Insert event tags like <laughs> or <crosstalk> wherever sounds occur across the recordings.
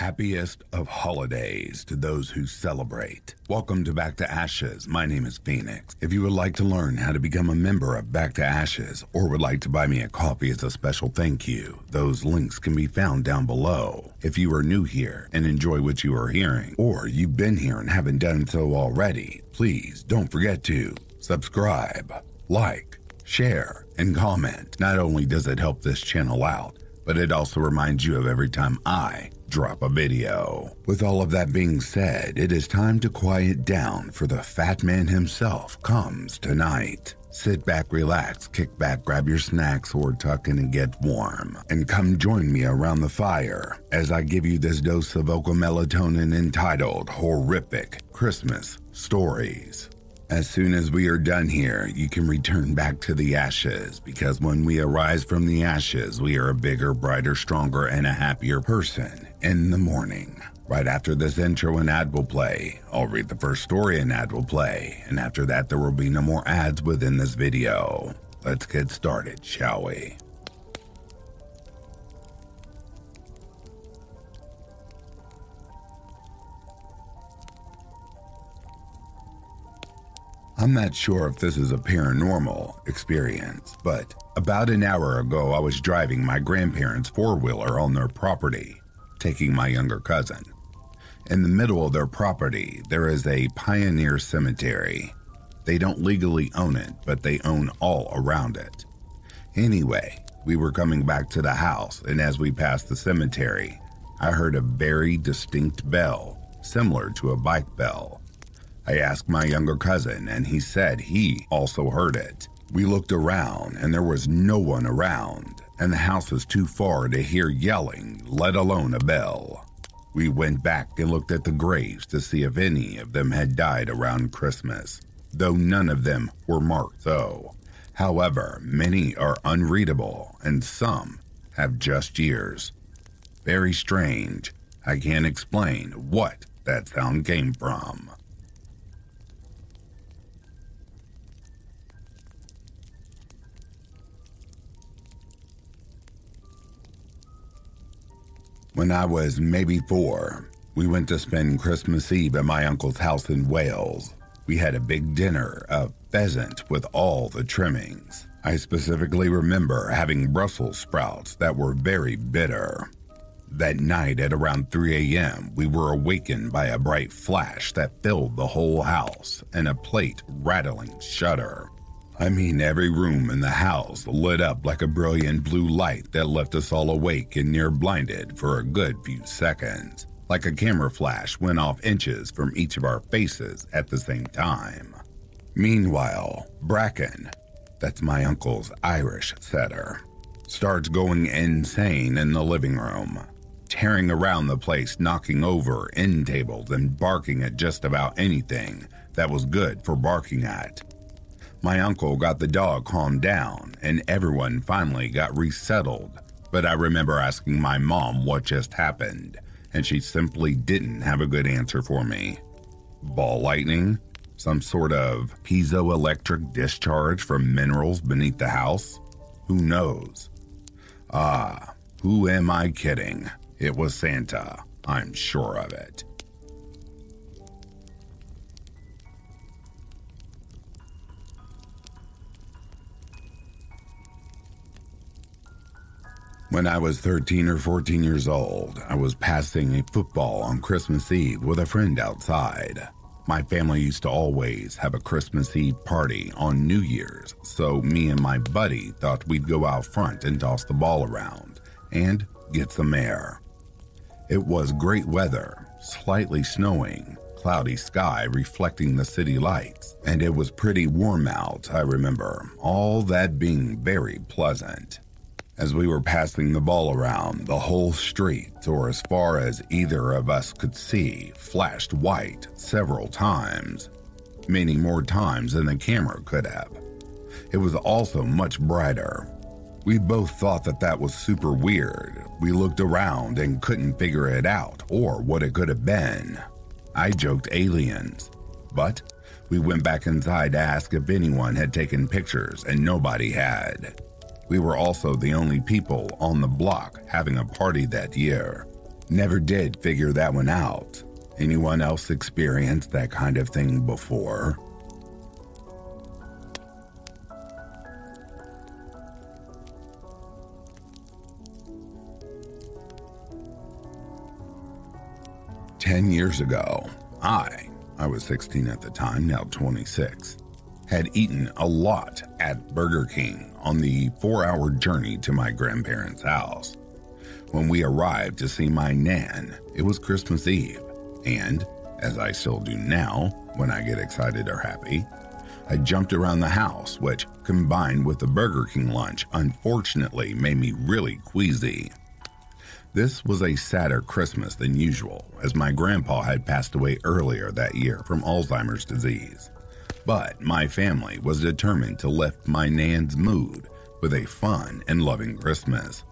Happiest of holidays to those who celebrate. Welcome to Back to Ashes. My name is Phoenix. If you would like to learn how to become a member of Back to Ashes or would like to buy me a coffee as a special thank you, those links can be found down below. If you are new here and enjoy what you are hearing, or you've been here and haven't done so already, please don't forget to subscribe, like, share, and comment. Not only does it help this channel out, but it also reminds you of every time I drop a video. With all of that being said, it is time to quiet down for the fat man himself comes tonight. Sit back, relax, kick back, grab your snacks or tuck in and get warm. And come join me around the fire as I give you this dose of vocal melatonin entitled Horrific Christmas Stories. As soon as we are done here, you can return back to the ashes because when we arise from the ashes, we are a bigger, brighter, stronger, and a happier person in the morning. Right after this intro, and ad will play. I'll read the first story and ad will play, and after that, there will be no more ads within this video. Let's get started, shall we? I'm not sure if this is a paranormal experience, but about an hour ago, I was driving my grandparents' four wheeler on their property, taking my younger cousin. In the middle of their property, there is a pioneer cemetery. They don't legally own it, but they own all around it. Anyway, we were coming back to the house, and as we passed the cemetery, I heard a very distinct bell, similar to a bike bell. I asked my younger cousin, and he said he also heard it. We looked around, and there was no one around, and the house was too far to hear yelling, let alone a bell. We went back and looked at the graves to see if any of them had died around Christmas, though none of them were marked so. However, many are unreadable, and some have just years. Very strange. I can't explain what that sound came from. When I was maybe four, we went to spend Christmas Eve at my uncle's house in Wales. We had a big dinner, a pheasant with all the trimmings. I specifically remember having Brussels sprouts that were very bitter. That night at around 3 a.m., we were awakened by a bright flash that filled the whole house and a plate rattling shutter. I mean, every room in the house lit up like a brilliant blue light that left us all awake and near blinded for a good few seconds, like a camera flash went off inches from each of our faces at the same time. Meanwhile, Bracken, that's my uncle's Irish setter, starts going insane in the living room, tearing around the place, knocking over end tables and barking at just about anything that was good for barking at. My uncle got the dog calmed down, and everyone finally got resettled. But I remember asking my mom what just happened, and she simply didn't have a good answer for me. Ball lightning? Some sort of piezoelectric discharge from minerals beneath the house? Who knows? Ah, who am I kidding? It was Santa. I'm sure of it. When I was 13 or 14 years old, I was passing a football on Christmas Eve with a friend outside. My family used to always have a Christmas Eve party on New Year's, so me and my buddy thought we'd go out front and toss the ball around and get some air. It was great weather, slightly snowing, cloudy sky reflecting the city lights, and it was pretty warm out, I remember, all that being very pleasant. As we were passing the ball around, the whole street, or as far as either of us could see, flashed white several times, meaning more times than the camera could have. It was also much brighter. We both thought that that was super weird. We looked around and couldn't figure it out or what it could have been. I joked aliens, but we went back inside to ask if anyone had taken pictures, and nobody had. We were also the only people on the block having a party that year. Never did figure that one out. Anyone else experienced that kind of thing before? Ten years ago, I, I was 16 at the time, now 26, had eaten a lot at Burger King on the four hour journey to my grandparents' house. When we arrived to see my Nan, it was Christmas Eve, and, as I still do now when I get excited or happy, I jumped around the house, which, combined with the Burger King lunch, unfortunately made me really queasy. This was a sadder Christmas than usual, as my grandpa had passed away earlier that year from Alzheimer's disease. But my family was determined to lift my Nan's mood with a fun and loving Christmas.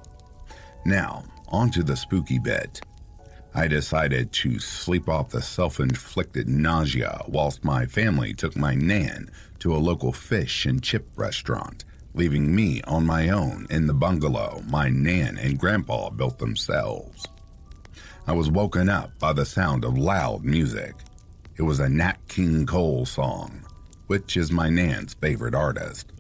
Now, onto the spooky bit. I decided to sleep off the self inflicted nausea whilst my family took my Nan to a local fish and chip restaurant, leaving me on my own in the bungalow my Nan and Grandpa built themselves. I was woken up by the sound of loud music. It was a Nat King Cole song, which is my Nan's favorite artist.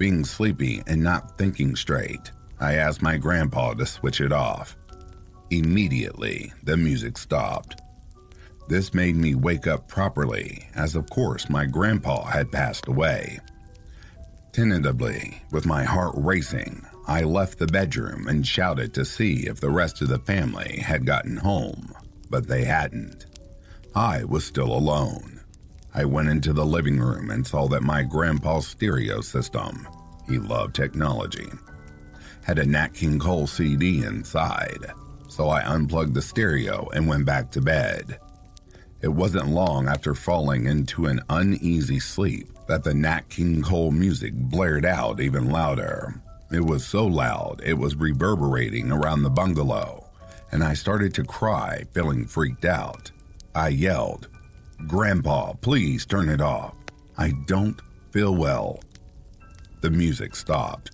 Being sleepy and not thinking straight, I asked my grandpa to switch it off. Immediately, the music stopped. This made me wake up properly, as of course my grandpa had passed away. Tentatively, with my heart racing, I left the bedroom and shouted to see if the rest of the family had gotten home, but they hadn't. I was still alone. I went into the living room and saw that my grandpa's stereo system, he loved technology, had a Nat King Cole CD inside, so I unplugged the stereo and went back to bed. It wasn't long after falling into an uneasy sleep that the Nat King Cole music blared out even louder. It was so loud it was reverberating around the bungalow, and I started to cry, feeling freaked out. I yelled, Grandpa, please turn it off. I don't feel well. The music stopped.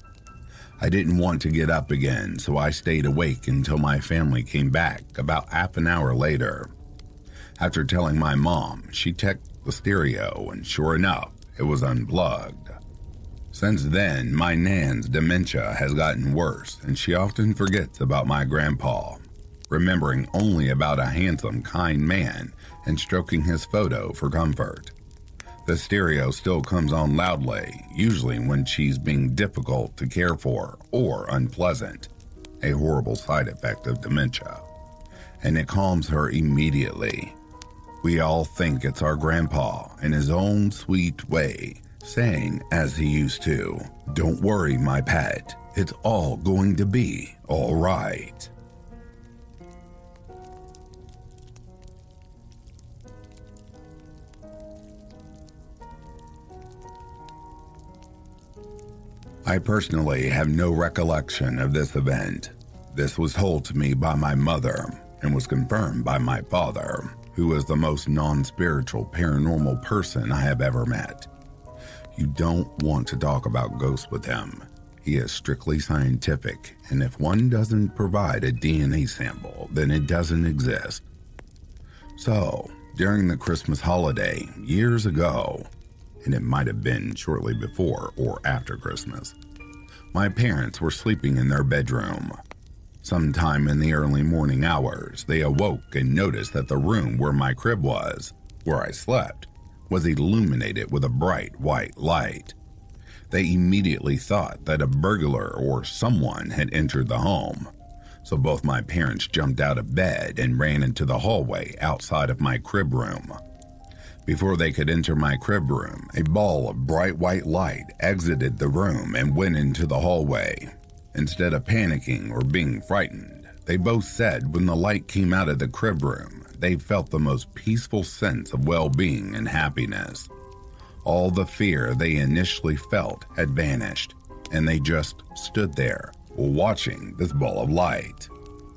I didn't want to get up again, so I stayed awake until my family came back about half an hour later. After telling my mom, she checked the stereo, and sure enough, it was unplugged. Since then, my Nan's dementia has gotten worse, and she often forgets about my grandpa, remembering only about a handsome, kind man and stroking his photo for comfort. The stereo still comes on loudly, usually when she's being difficult to care for or unpleasant, a horrible side effect of dementia. And it calms her immediately. We all think it's our grandpa in his own sweet way, saying, as he used to, Don't worry, my pet, it's all going to be all right. I personally have no recollection of this event. This was told to me by my mother and was confirmed by my father, who is the most non spiritual paranormal person I have ever met. You don't want to talk about ghosts with him. He is strictly scientific, and if one doesn't provide a DNA sample, then it doesn't exist. So, during the Christmas holiday, years ago, and it might have been shortly before or after Christmas. My parents were sleeping in their bedroom. Sometime in the early morning hours, they awoke and noticed that the room where my crib was, where I slept, was illuminated with a bright white light. They immediately thought that a burglar or someone had entered the home. So both my parents jumped out of bed and ran into the hallway outside of my crib room. Before they could enter my crib room, a ball of bright white light exited the room and went into the hallway. Instead of panicking or being frightened, they both said when the light came out of the crib room, they felt the most peaceful sense of well being and happiness. All the fear they initially felt had vanished, and they just stood there, watching this ball of light.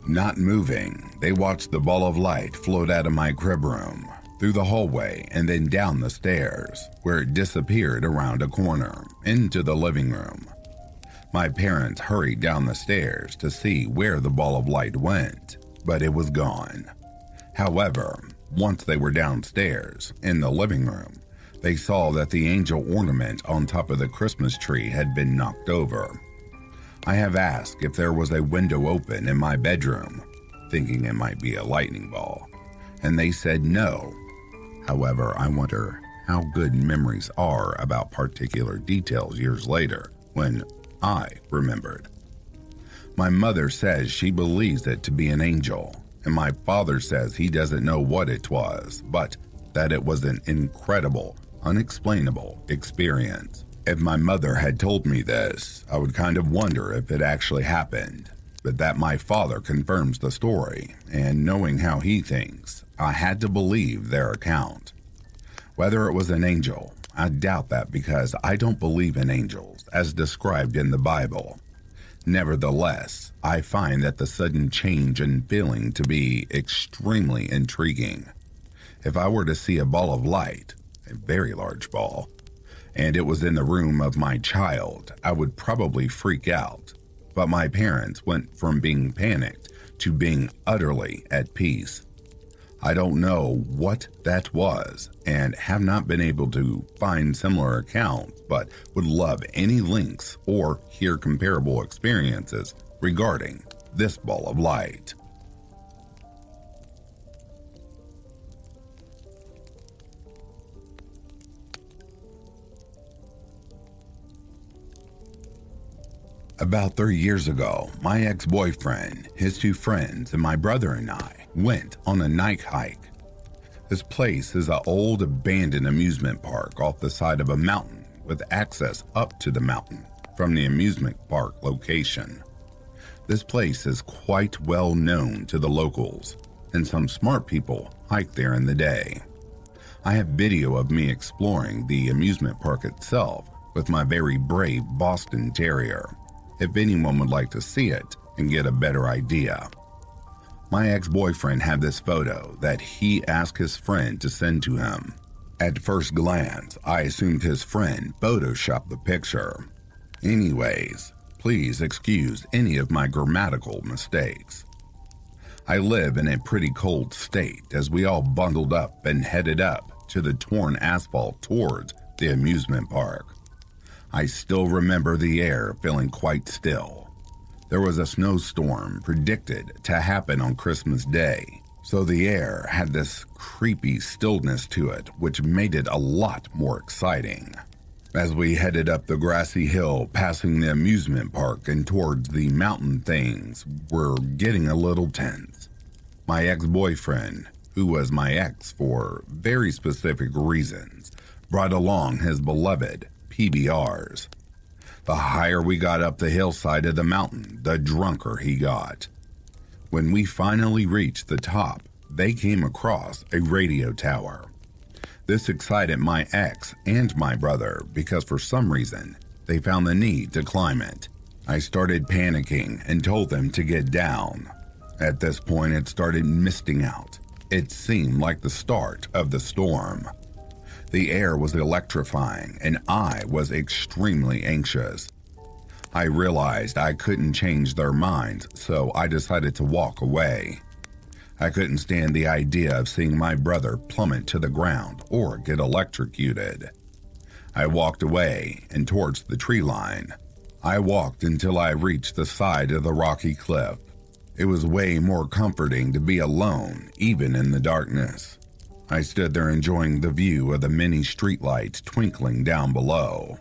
Not moving, they watched the ball of light float out of my crib room, through the hallway and then down the stairs, where it disappeared around a corner into the living room. My parents hurried down the stairs to see where the ball of light went, but it was gone. However, once they were downstairs in the living room, they saw that the angel ornament on top of the Christmas tree had been knocked over. I have asked if there was a window open in my bedroom, thinking it might be a lightning ball, and they said no, However, I wonder how good memories are about particular details years later when I remembered. My mother says she believes it to be an angel, and my father says he doesn't know what it was, but that it was an incredible, unexplainable experience. If my mother had told me this, I would kind of wonder if it actually happened. But that my father confirms the story, and knowing how he thinks, I had to believe their account. Whether it was an angel, I doubt that because I don't believe in angels as described in the Bible. Nevertheless, I find that the sudden change in feeling to be extremely intriguing. If I were to see a ball of light, a very large ball, and it was in the room of my child, I would probably freak out. But my parents went from being panicked to being utterly at peace. I don't know what that was and have not been able to find similar accounts, but would love any links or hear comparable experiences regarding this ball of light. About three years ago, my ex boyfriend, his two friends, and my brother and I went on a night hike. This place is an old abandoned amusement park off the side of a mountain with access up to the mountain from the amusement park location. This place is quite well known to the locals, and some smart people hike there in the day. I have video of me exploring the amusement park itself with my very brave Boston Terrier if anyone would like to see it and get a better idea. My ex boyfriend had this photo that he asked his friend to send to him. At first glance, I assumed his friend photoshopped the picture. Anyways, please excuse any of my grammatical mistakes. I live in a pretty cold state as we all bundled up and headed up to the torn asphalt towards the amusement park. I still remember the air feeling quite still. There was a snowstorm predicted to happen on Christmas Day, so the air had this creepy stillness to it, which made it a lot more exciting. As we headed up the grassy hill, passing the amusement park and towards the mountain things, were getting a little tense. My ex boyfriend, who was my ex for very specific reasons, brought along his beloved PBRs. The higher we got up the hillside of the mountain, the drunker he got. When we finally reached the top, they came across a radio tower. This excited my ex and my brother because for some reason they found the need to climb it. I started panicking and told them to get down. At this point, it started misting out. It seemed like the start of the storm. The air was electrifying, and I was extremely anxious. I realized I couldn't change their minds, so I decided to walk away. I couldn't stand the idea of seeing my brother plummet to the ground or get electrocuted. I walked away and towards the tree line. I walked until I reached the side of the rocky cliff. It was way more comforting to be alone, even in the darkness. I stood there enjoying the view of the many streetlights twinkling down below.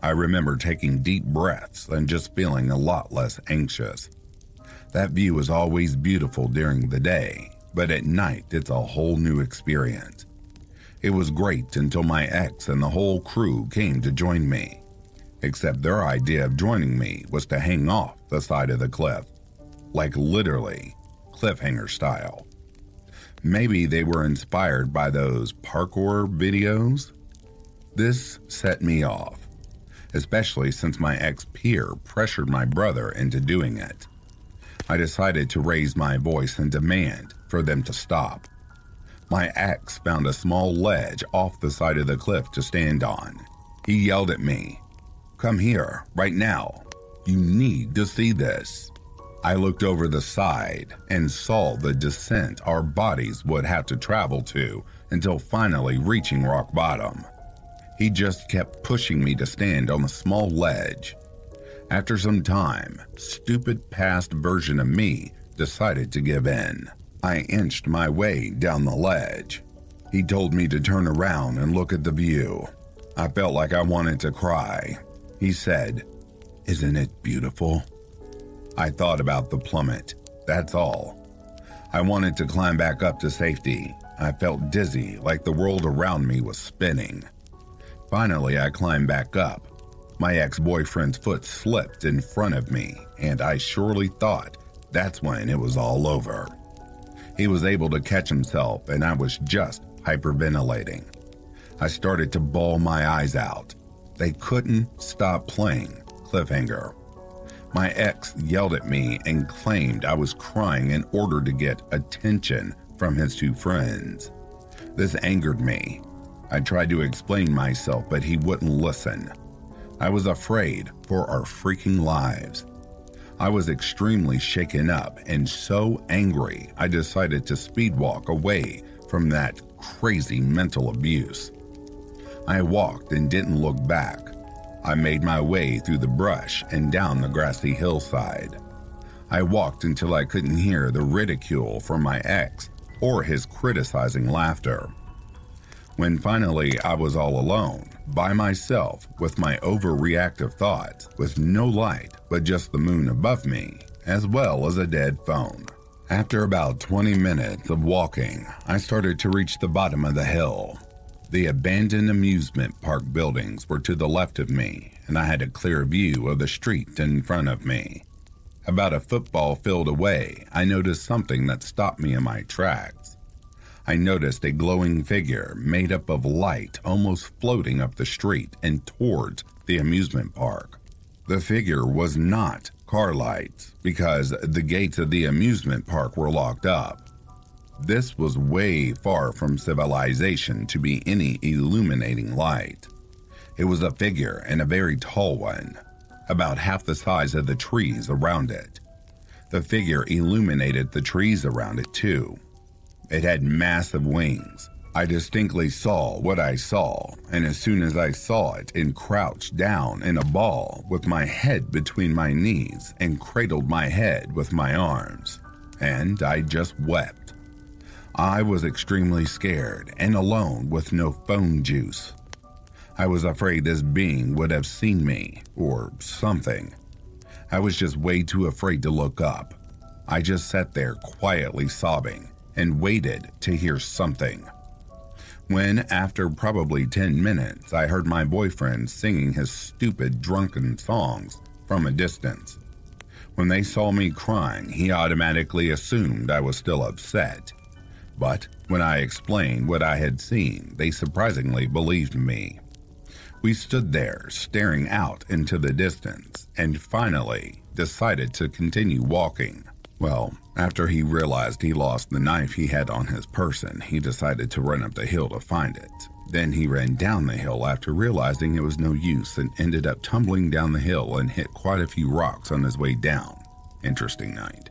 I remember taking deep breaths and just feeling a lot less anxious. That view is always beautiful during the day, but at night it's a whole new experience. It was great until my ex and the whole crew came to join me. Except their idea of joining me was to hang off the side of the cliff. Like literally, cliffhanger style. Maybe they were inspired by those parkour videos? This set me off especially since my ex peer pressured my brother into doing it. I decided to raise my voice and demand for them to stop. My ex found a small ledge off the side of the cliff to stand on. He yelled at me, Come here, right now. You need to see this. I looked over the side and saw the descent our bodies would have to travel to until finally reaching rock bottom. He just kept pushing me to stand on the small ledge. After some time, stupid past version of me decided to give in. I inched my way down the ledge. He told me to turn around and look at the view. I felt like I wanted to cry. He said, Isn't it beautiful? I thought about the plummet. That's all. I wanted to climb back up to safety. I felt dizzy, like the world around me was spinning. Finally, I climbed back up. My ex boyfriend's foot slipped in front of me, and I surely thought that's when it was all over. He was able to catch himself, and I was just hyperventilating. I started to bawl my eyes out. They couldn't stop playing Cliffhanger. My ex yelled at me and claimed I was crying in order to get attention from his two friends. This angered me, I tried to explain myself, but he wouldn't listen. I was afraid for our freaking lives. I was extremely shaken up and so angry I decided to speedwalk away from that crazy mental abuse. I walked and didn't look back. I made my way through the brush and down the grassy hillside. I walked until I couldn't hear the ridicule from my ex or his criticizing laughter. When finally I was all alone, by myself, with my overreactive thoughts, with no light but just the moon above me, as well as a dead phone. After about 20 minutes of walking, I started to reach the bottom of the hill. The abandoned amusement park buildings were to the left of me, and I had a clear view of the street in front of me. About a football field away, I noticed something that stopped me in my tracks. I noticed a glowing figure made up of light almost floating up the street and towards the amusement park. The figure was not car lights because the gates of the amusement park were locked up. This was way far from civilization to be any illuminating light. It was a figure and a very tall one, about half the size of the trees around it. The figure illuminated the trees around it too. It had massive wings. I distinctly saw what I saw, and as soon as I saw it and crouched down in a ball with my head between my knees and cradled my head with my arms, and I just wept. I was extremely scared and alone with no phone juice. I was afraid this being would have seen me or something. I was just way too afraid to look up. I just sat there quietly sobbing and waited to hear something. When, after probably 10 minutes, I heard my boyfriend singing his stupid drunken songs from a distance. When they saw me crying, he automatically assumed I was still upset. But when I explained what I had seen, they surprisingly believed me. We stood there, staring out into the distance, and finally decided to continue walking. Well, after he realized he lost the knife he had on his person, he decided to run up the hill to find it. Then he ran down the hill after realizing it was no use and ended up tumbling down the hill and hit quite a few rocks on his way down. Interesting night.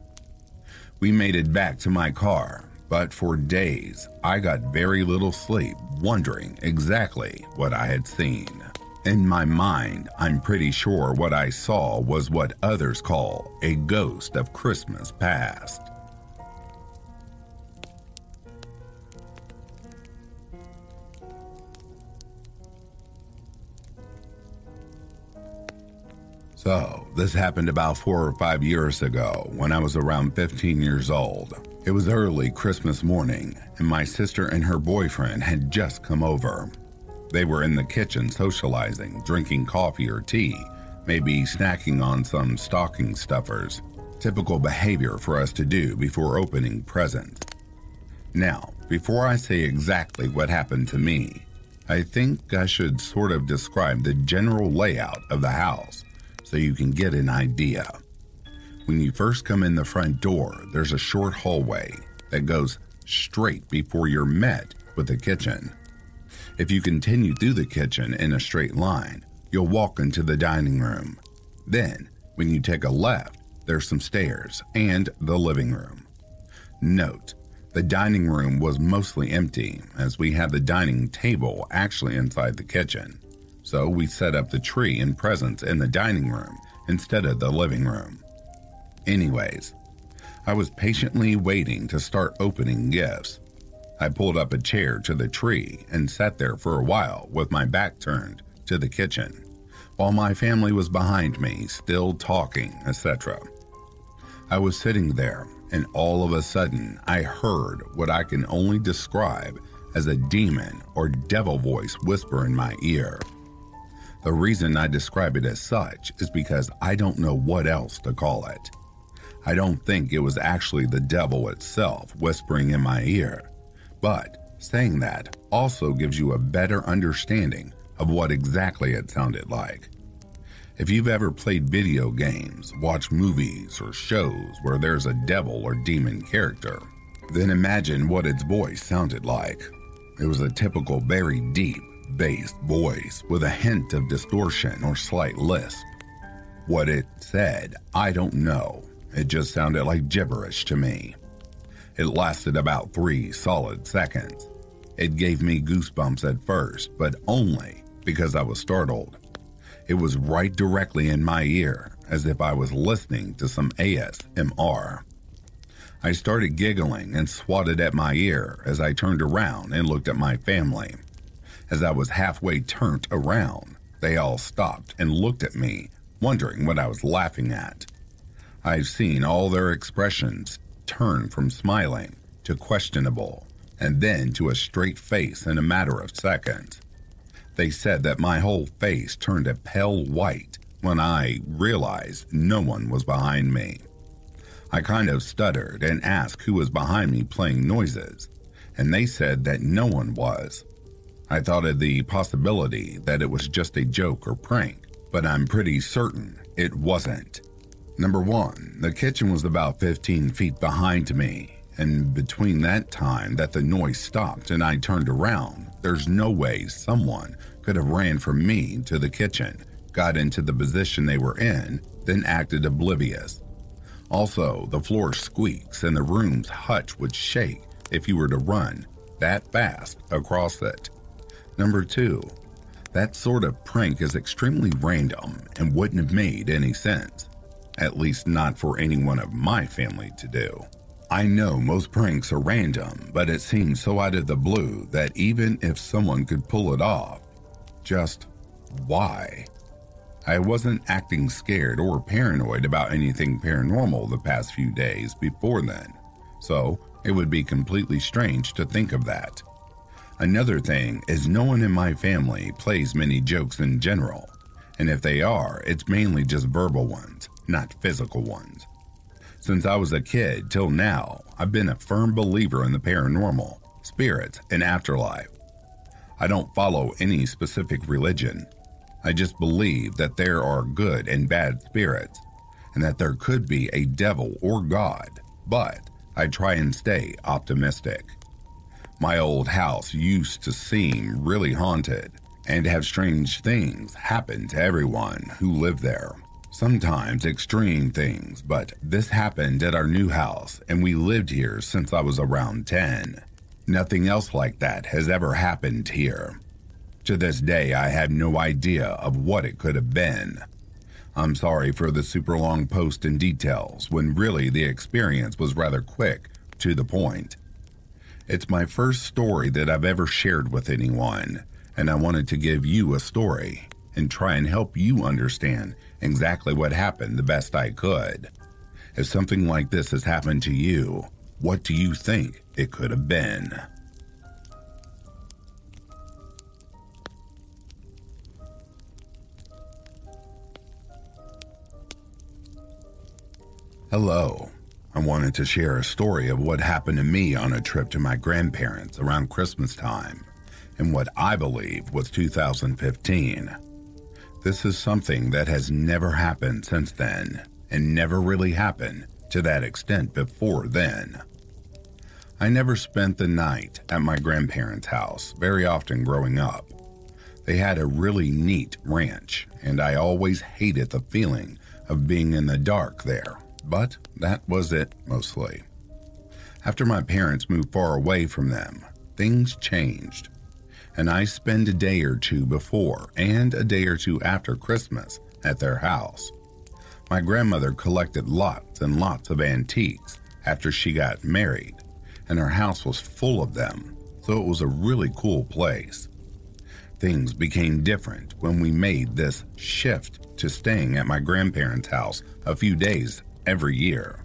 We made it back to my car, but for days I got very little sleep, wondering exactly what I had seen. In my mind, I'm pretty sure what I saw was what others call a ghost of Christmas past. So, this happened about four or five years ago when I was around 15 years old. It was early Christmas morning, and my sister and her boyfriend had just come over. They were in the kitchen socializing, drinking coffee or tea, maybe snacking on some stocking stuffers. Typical behavior for us to do before opening presents. Now, before I say exactly what happened to me, I think I should sort of describe the general layout of the house so you can get an idea. When you first come in the front door, there's a short hallway that goes straight before you're met with the kitchen. If you continue through the kitchen in a straight line, you'll walk into the dining room. Then, when you take a left, there's some stairs and the living room. Note, the dining room was mostly empty as we had the dining table actually inside the kitchen so we set up the tree and presents in the dining room instead of the living room. Anyways, I was patiently waiting to start opening gifts. I pulled up a chair to the tree and sat there for a while with my back turned to the kitchen, while my family was behind me, still talking, etc. I was sitting there, and all of a sudden, I heard what I can only describe as a demon or devil voice whisper in my ear. The reason I describe it as such is because I don't know what else to call it. I don't think it was actually the devil itself whispering in my ear, but saying that also gives you a better understanding of what exactly it sounded like. If you've ever played video games, watched movies, or shows where there's a devil or demon character, then imagine what its voice sounded like. It was a typical, very deep, bass voice with a hint of distortion or slight lisp. What it said, I don't know. It just sounded like gibberish to me. It lasted about three solid seconds. It gave me goosebumps at first, but only because I was startled. It was right directly in my ear, as if I was listening to some ASMR. I started giggling and swatted at my ear as I turned around and looked at my family. As I was halfway turned around, they all stopped and looked at me, wondering what I was laughing at. I've seen all their expressions turn from smiling to questionable and then to a straight face in a matter of seconds. They said that my whole face turned a pale white when I realized no one was behind me. I kind of stuttered and asked who was behind me playing noises, and they said that no one was. I thought of the possibility that it was just a joke or prank, but I'm pretty certain it wasn't. Number one, the kitchen was about 15 feet behind me, and between that time that the noise stopped and I turned around, there's no way someone could have ran from me to the kitchen, got into the position they were in, then acted oblivious. Also, the floor squeaks and the room's hutch would shake if you were to run that fast across it. Number two, that sort of prank is extremely random and wouldn't have made any sense. At least not for anyone of my family to do. I know most pranks are random, but it seems so out of the blue that even if someone could pull it off, just why? I wasn't acting scared or paranoid about anything paranormal the past few days before then, so it would be completely strange to think of that. Another thing is no one in my family plays many jokes in general, and if they are, it's mainly just verbal ones, not physical ones. Since I was a kid till now, I've been a firm believer in the paranormal, spirits, and afterlife. I don't follow any specific religion. I just believe that there are good and bad spirits, and that there could be a devil or God, but I try and stay optimistic. My old house used to seem really haunted and have strange things happen to everyone who lived there. Sometimes extreme things, but this happened at our new house and we lived here since I was around 10. Nothing else like that has ever happened here. To this day, I have no idea of what it could have been. I'm sorry for the super long post and details when really the experience was rather quick to the point. It's my first story that I've ever shared with anyone, and I wanted to give you a story and try and help you understand exactly what happened the best I could. If something like this has happened to you, what do you think it could have been? Hello. I wanted to share a story of what happened to me on a trip to my grandparents around Christmas time in what I believe was 2015. This is something that has never happened since then and never really happened to that extent before then. I never spent the night at my grandparents' house very often growing up. They had a really neat ranch, and I always hated the feeling of being in the dark there but that was it mostly. After my parents moved far away from them, things changed, and I spend a day or two before and a day or two after Christmas at their house. My grandmother collected lots and lots of antiques after she got married, and her house was full of them, so it was a really cool place. Things became different when we made this shift to staying at my grandparents' house a few days every year.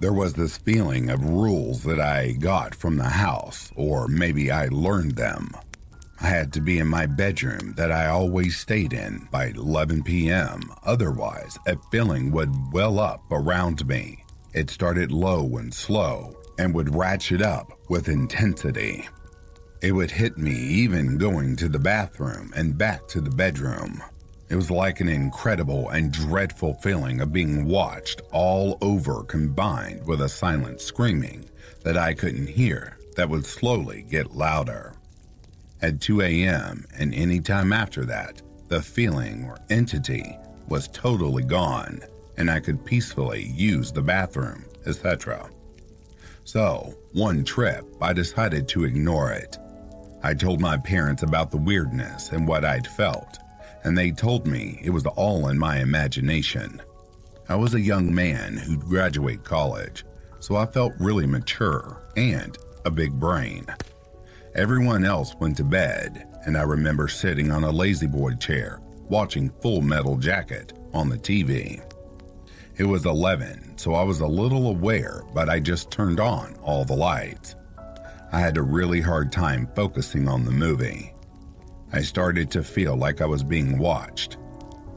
There was this feeling of rules that I got from the house, or maybe I learned them. Had to be in my bedroom that I always stayed in by 11 p.m., otherwise, a feeling would well up around me. It started low and slow and would ratchet up with intensity. It would hit me even going to the bathroom and back to the bedroom. It was like an incredible and dreadful feeling of being watched all over combined with a silent screaming that I couldn't hear that would slowly get louder. At 2 a.m. and any time after that, the feeling or entity was totally gone and I could peacefully use the bathroom, etc. So, one trip, I decided to ignore it. I told my parents about the weirdness and what I'd felt and they told me it was all in my imagination. I was a young man who'd graduate college, so I felt really mature and a big brain. Everyone else went to bed, and I remember sitting on a La-Z-Boy chair watching Full Metal Jacket on the TV. It was 11, so I was a little aware, but I just turned on all the lights. I had a really hard time focusing on the movie. I started to feel like I was being watched.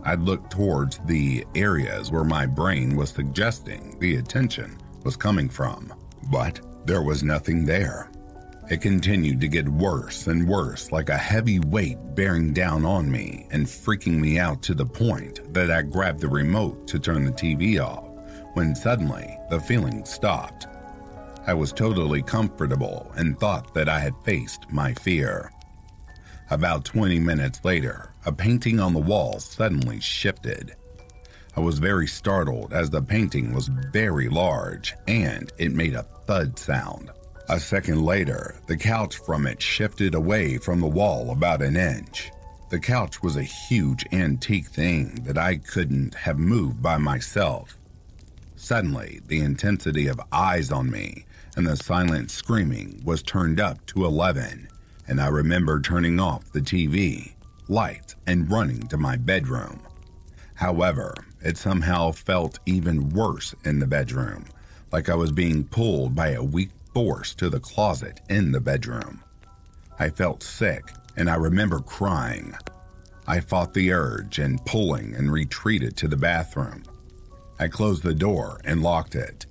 I'd look towards the areas where my brain was suggesting the attention was coming from, but there was nothing there. It continued to get worse and worse, like a heavy weight bearing down on me and freaking me out to the point that I grabbed the remote to turn the TV off when suddenly the feeling stopped. I was totally comfortable and thought that I had faced my fear. About 20 minutes later, a painting on the wall suddenly shifted. I was very startled as the painting was very large and it made a thud sound. A second later, the couch from it shifted away from the wall about an inch. The couch was a huge antique thing that I couldn't have moved by myself. Suddenly, the intensity of eyes on me and the silent screaming was turned up to 11 and I remember turning off the TV, lights, and running to my bedroom. However, it somehow felt even worse in the bedroom, like I was being pulled by a weak force to the closet in the bedroom. I felt sick, and I remember crying. I fought the urge and pulling and retreated to the bathroom. I closed the door and locked it.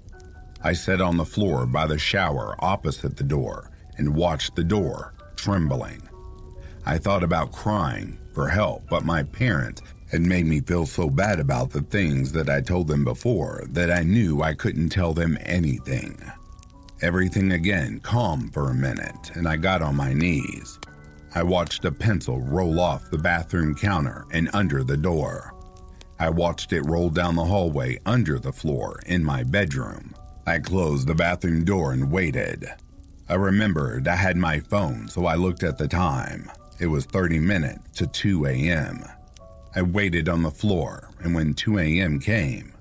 I sat on the floor by the shower opposite the door and watched the door trembling. I thought about crying for help, but my parents had made me feel so bad about the things that I told them before that I knew I couldn't tell them anything. Everything again calmed for a minute, and I got on my knees. I watched a pencil roll off the bathroom counter and under the door. I watched it roll down the hallway under the floor in my bedroom. I closed the bathroom door and waited. I remembered I had my phone, so I looked at the time It was 30 minutes to 2 a.m. I waited on the floor, and when 2 a.m. came,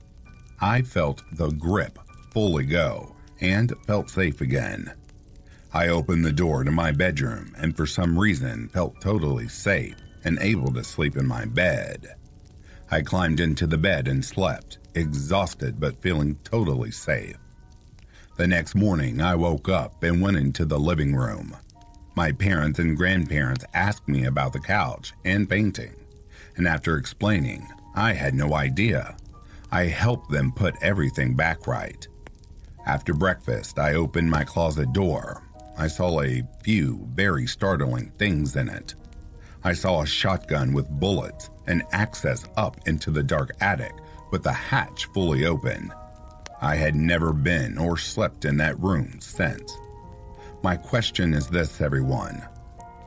I felt the grip fully go and felt safe again. I opened the door to my bedroom and for some reason felt totally safe and able to sleep in my bed. I climbed into the bed and slept, exhausted but feeling totally safe. The next morning, I woke up and went into the living room. My parents and grandparents asked me about the couch and painting, and after explaining, I had no idea. I helped them put everything back right. After breakfast, I opened my closet door I saw a few very startling things in it. I saw a shotgun with bullets and access up into the dark attic with the hatch fully open. I had never been or slept in that room since. My question is this, everyone.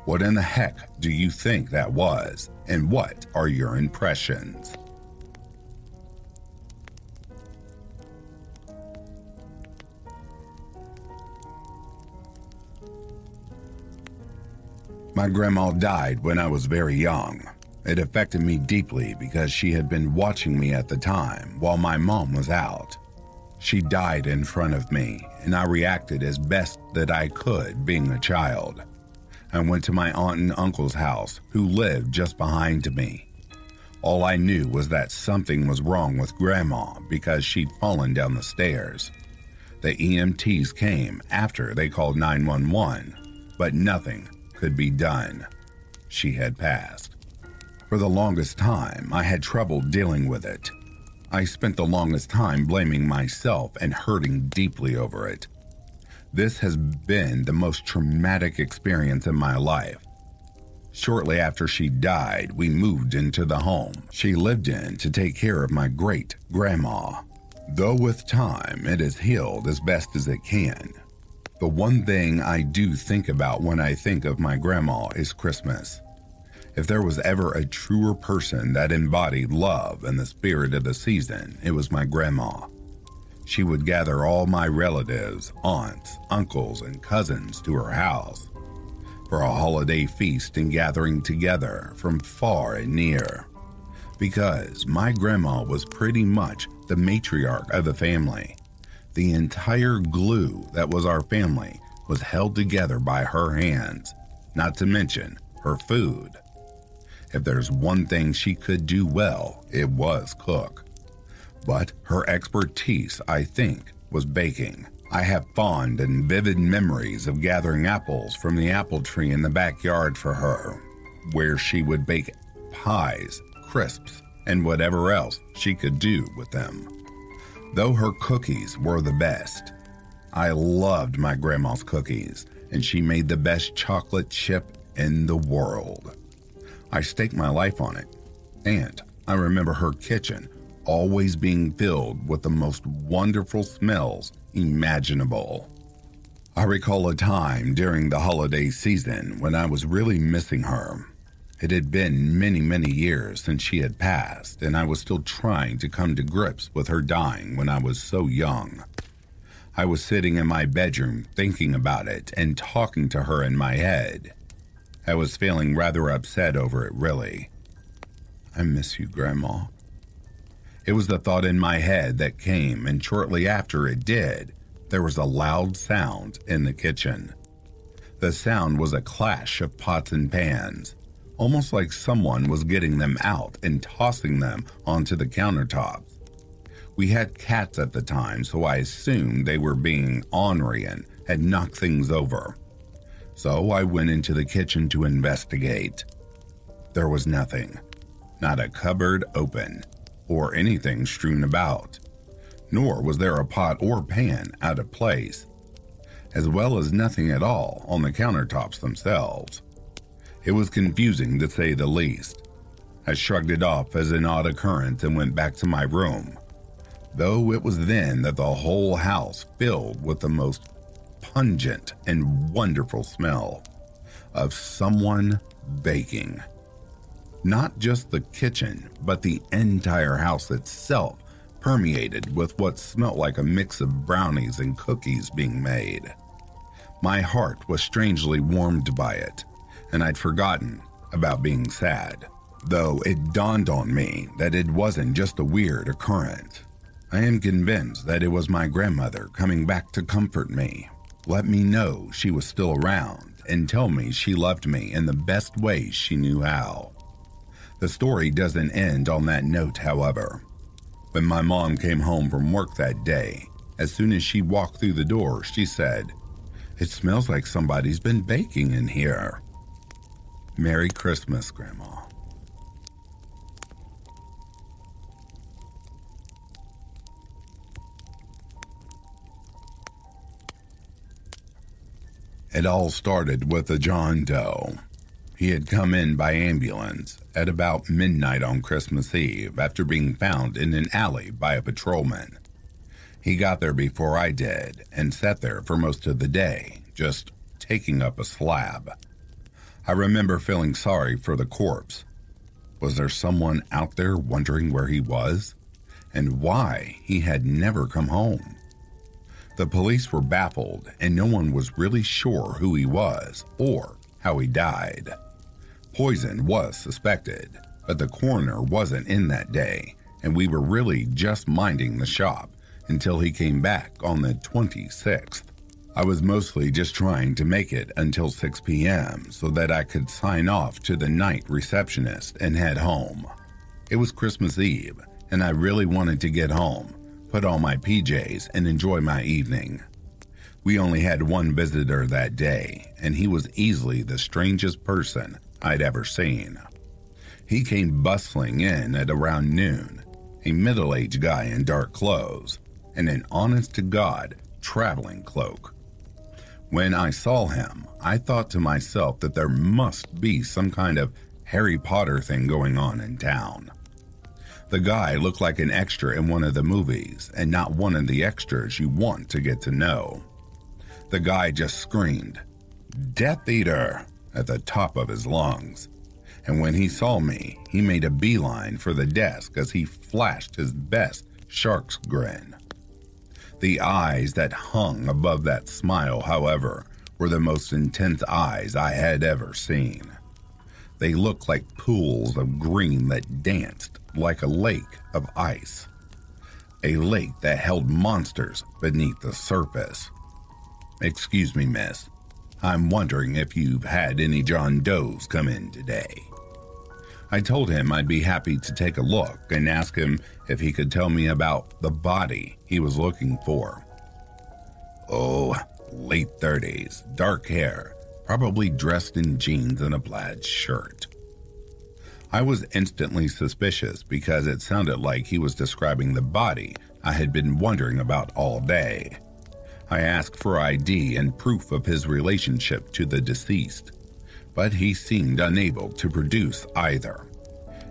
What in the heck do you think that was, and what are your impressions? My grandma died when I was very young. It affected me deeply because she had been watching me at the time while my mom was out. She died in front of me, and I reacted as best that I could being a child. I went to my aunt and uncle's house, who lived just behind me. All I knew was that something was wrong with Grandma because she'd fallen down the stairs. The EMTs came after they called 911, but nothing could be done. She had passed. For the longest time, I had trouble dealing with it. I spent the longest time blaming myself and hurting deeply over it. This has been the most traumatic experience in my life. Shortly after she died, we moved into the home she lived in to take care of my great grandma. Though with time it has healed as best as it can, the one thing I do think about when I think of my grandma is Christmas. If there was ever a truer person that embodied love and the spirit of the season, it was my grandma. She would gather all my relatives, aunts, uncles, and cousins to her house for a holiday feast and gathering together from far and near. Because my grandma was pretty much the matriarch of the family the entire glue that was our family was held together by her hands, not to mention her food. If there's one thing she could do well, it was cook. But her expertise, I think, was baking. I have fond and vivid memories of gathering apples from the apple tree in the backyard for her, where she would bake pies, crisps, and whatever else she could do with them though her cookies were the best. I loved my grandma's cookies, and she made the best chocolate chip in the world. I staked my life on it, and I remember her kitchen always being filled with the most wonderful smells imaginable. I recall a time during the holiday season when I was really missing her. It had been many, many years since she had passed, and I was still trying to come to grips with her dying when I was so young. I was sitting in my bedroom thinking about it and talking to her in my head. I was feeling rather upset over it, really. I miss you, Grandma. It was the thought in my head that came, and shortly after it did, there was a loud sound in the kitchen. The sound was a clash of pots and pans almost like someone was getting them out and tossing them onto the countertops. We had cats at the time, so I assumed they were being ornery and had knocked things over. So I went into the kitchen to investigate. There was nothing, not a cupboard open, or anything strewn about, nor was there a pot or pan out of place, as well as nothing at all on the countertops themselves. It was confusing to say the least. I shrugged it off as an odd occurrence and went back to my room, though it was then that the whole house filled with the most pungent and wonderful smell of someone baking. Not just the kitchen, but the entire house itself permeated with what smelt like a mix of brownies and cookies being made. My heart was strangely warmed by it, and I'd forgotten about being sad. Though it dawned on me that it wasn't just a weird occurrence. I am convinced that it was my grandmother coming back to comfort me, let me know she was still around, and tell me she loved me in the best way she knew how. The story doesn't end on that note, however. When my mom came home from work that day, as soon as she walked through the door, she said, It smells like somebody's been baking in here. Merry Christmas, Grandma. It all started with a John Doe. He had come in by ambulance at about midnight on Christmas Eve after being found in an alley by a patrolman. He got there before I did and sat there for most of the day, just taking up a slab. I remember feeling sorry for the corpse. Was there someone out there wondering where he was and why he had never come home? The police were baffled, and no one was really sure who he was or how he died. Poison was suspected, but the coroner wasn't in that day, and we were really just minding the shop until he came back on the 26th. I was mostly just trying to make it until 6 p.m. so that I could sign off to the night receptionist and head home. It was Christmas Eve, and I really wanted to get home, put on my PJs, and enjoy my evening. We only had one visitor that day, and he was easily the strangest person I'd ever seen. He came bustling in at around noon, a middle aged guy in dark clothes and an honest to God traveling cloak. When I saw him, I thought to myself that there must be some kind of Harry Potter thing going on in town. The guy looked like an extra in one of the movies, and not one of the extras you want to get to know. The guy just screamed, Death Eater, at the top of his lungs. And when he saw me, he made a beeline for the desk as he flashed his best shark's grin. The eyes that hung above that smile, however, were the most intense eyes I had ever seen. They looked like pools of green that danced like a lake of ice. A lake that held monsters beneath the surface. Excuse me, miss. I'm wondering if you've had any John Does come in today. I told him I'd be happy to take a look and ask him if he could tell me about the body he was looking for. Oh, late 30s, dark hair, probably dressed in jeans and a plaid shirt. I was instantly suspicious because it sounded like he was describing the body I had been wondering about all day. I asked for ID and proof of his relationship to the deceased, but he seemed unable to produce either.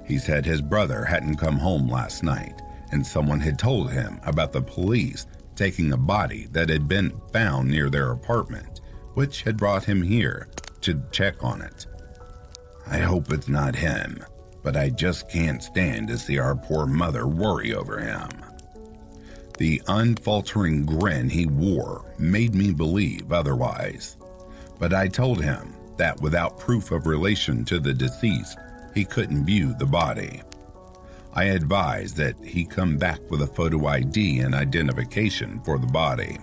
He said his brother hadn't come home last night, and someone had told him about the police taking a body that had been found near their apartment, which had brought him here to check on it. I hope it's not him, but I just can't stand to see our poor mother worry over him. The unfaltering grin he wore made me believe otherwise. But I told him that without proof of relation to the deceased, he couldn't view the body. I advised that he come back with a photo ID and identification for the body,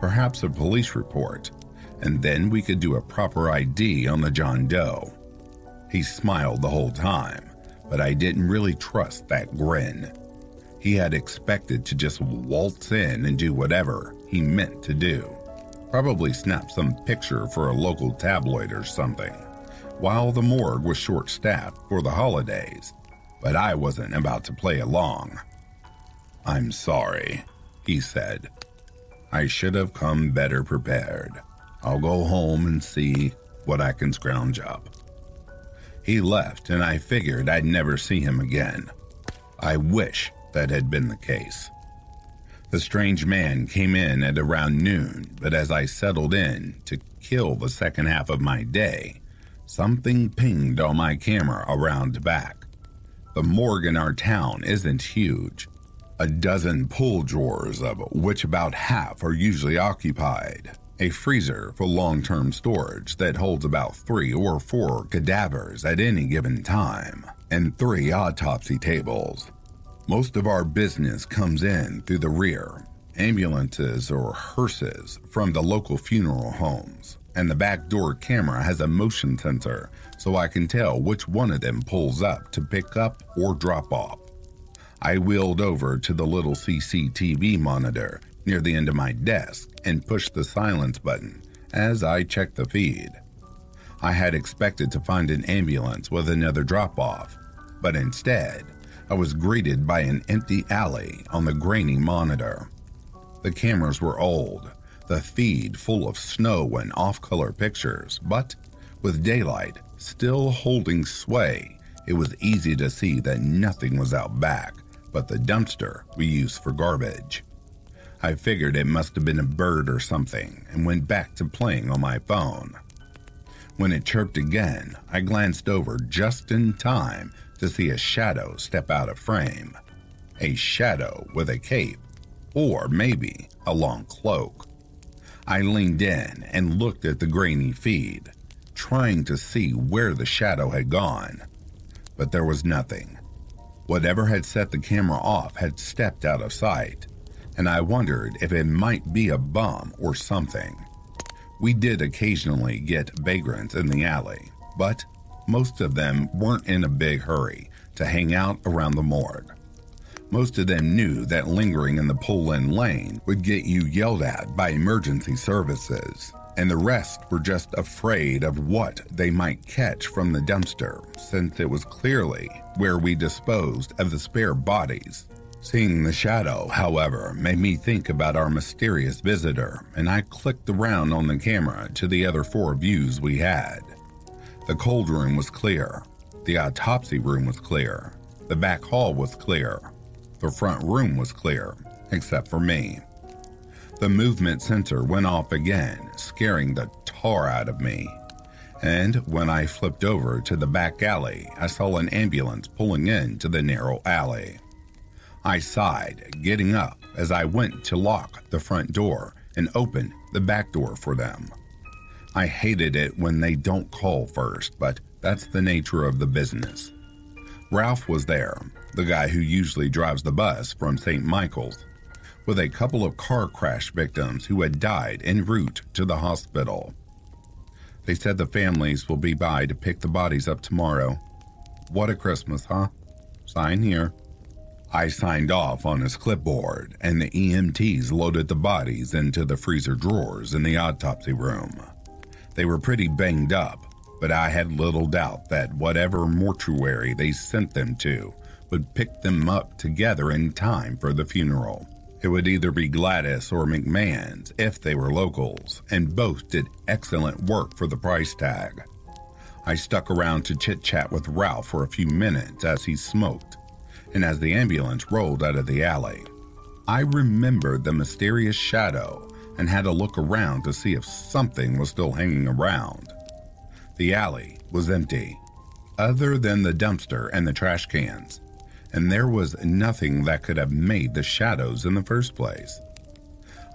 perhaps a police report, and then we could do a proper ID on the John Doe. He smiled the whole time, but I didn't really trust that grin. He had expected to just waltz in and do whatever he meant to do. Probably snap some picture for a local tabloid or something, while the morgue was short staffed for the holidays. But I wasn't about to play along. I'm sorry, he said. I should have come better prepared. I'll go home and see what I can scrounge up. He left, and I figured I'd never see him again. I wish that had been the case. The strange man came in at around noon, but as I settled in to kill the second half of my day, something pinged on my camera around back. The morgue in our town isn't huge, a dozen pull drawers of which about half are usually occupied. a freezer for long term storage that holds about three or four cadavers at any given time, and three autopsy tables. Most of our business comes in through the rear ambulances or hearses from the local funeral homes, and the back door camera has a motion sensor so I can tell which one of them pulls up to pick up or drop off. I wheeled over to the little CCTV monitor near the end of my desk and pushed the silence button as I checked the feed. I had expected to find an ambulance with another drop off, but instead, I was greeted by an empty alley on the grainy monitor. The cameras were old, the feed full of snow and off color pictures, but with daylight still holding sway, it was easy to see that nothing was out back but the dumpster we use for garbage. I figured it must have been a bird or something and went back to playing on my phone. When it chirped again, I glanced over just in time to see a shadow step out of frame. A shadow with a cape or maybe a long cloak. I leaned in and looked at the grainy feed, trying to see where the shadow had gone, but there was nothing. Whatever had set the camera off had stepped out of sight, and I wondered if it might be a bum or something. We did occasionally get vagrants in the alley, but most of them weren't in a big hurry to hang out around the morgue. Most of them knew that lingering in the in lane would get you yelled at by emergency services, and the rest were just afraid of what they might catch from the dumpster, since it was clearly where we disposed of the spare bodies. Seeing the shadow, however, made me think about our mysterious visitor, and I clicked around on the camera to the other four views we had. The cold room was clear, the autopsy room was clear, the back hall was clear, the front room was clear, except for me. The movement sensor went off again, scaring the tar out of me. And when I flipped over to the back alley, I saw an ambulance pulling into the narrow alley. I sighed, getting up as I went to lock the front door and open the back door for them. I hated it when they don't call first, but that's the nature of the business. Ralph was there, the guy who usually drives the bus from St. Michael's, with a couple of car crash victims who had died en route to the hospital. They said the families will be by to pick the bodies up tomorrow. What a Christmas, huh? Sign here. I signed off on his clipboard, and the EMTs loaded the bodies into the freezer drawers in the autopsy room. They were pretty banged up, but I had little doubt that whatever mortuary they sent them to would pick them up together in time for the funeral. It would either be Gladys or McMahon's if they were locals, and both did excellent work for the price tag. I stuck around to chit chat with Ralph for a few minutes as he smoked, and as the ambulance rolled out of the alley. I remembered the mysterious shadow and had to look around to see if something was still hanging around. The alley was empty, other than the dumpster and the trash cans, and there was nothing that could have made the shadows in the first place.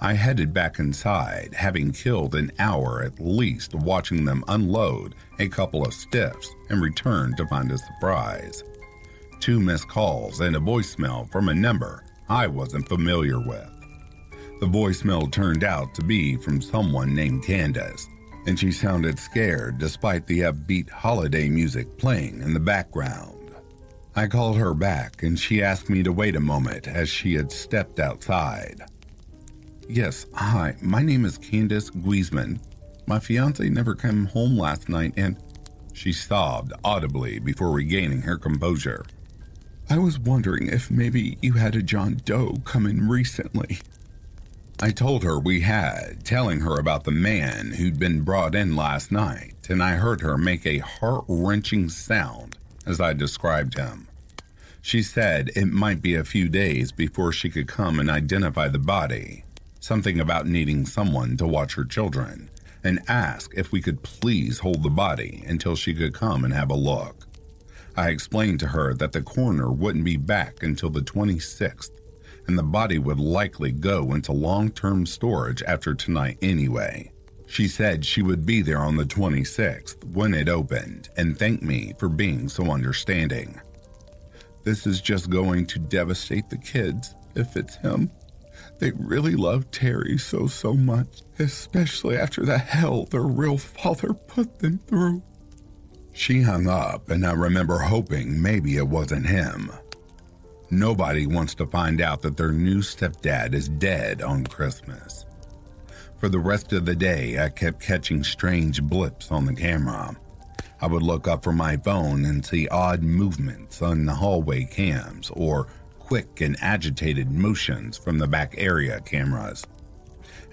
I headed back inside, having killed an hour at least watching them unload a couple of stiffs and returned to find a surprise. Two missed calls and a voicemail from a number I wasn't familiar with. The voicemail turned out to be from someone named Candace, and she sounded scared despite the upbeat holiday music playing in the background. I called her back and she asked me to wait a moment as she had stepped outside. Yes, hi, my name is Candace Guzman. My fiance never came home last night and she sobbed audibly before regaining her composure. I was wondering if maybe you had a John Doe come in recently. I told her we had, telling her about the man who'd been brought in last night, and I heard her make a heart wrenching sound as I described him. She said it might be a few days before she could come and identify the body, something about needing someone to watch her children, and ask if we could please hold the body until she could come and have a look. I explained to her that the coroner wouldn't be back until the 26th and the body would likely go into long term storage after tonight anyway. She said she would be there on the 26th when it opened and thanked me for being so understanding. This is just going to devastate the kids if it's him. They really love Terry so, so much, especially after the hell their real father put them through. She hung up, and I remember hoping maybe it wasn't him. Nobody wants to find out that their new stepdad is dead on Christmas. For the rest of the day, I kept catching strange blips on the camera. I would look up from my phone and see odd movements on the hallway cams or quick and agitated motions from the back area cameras.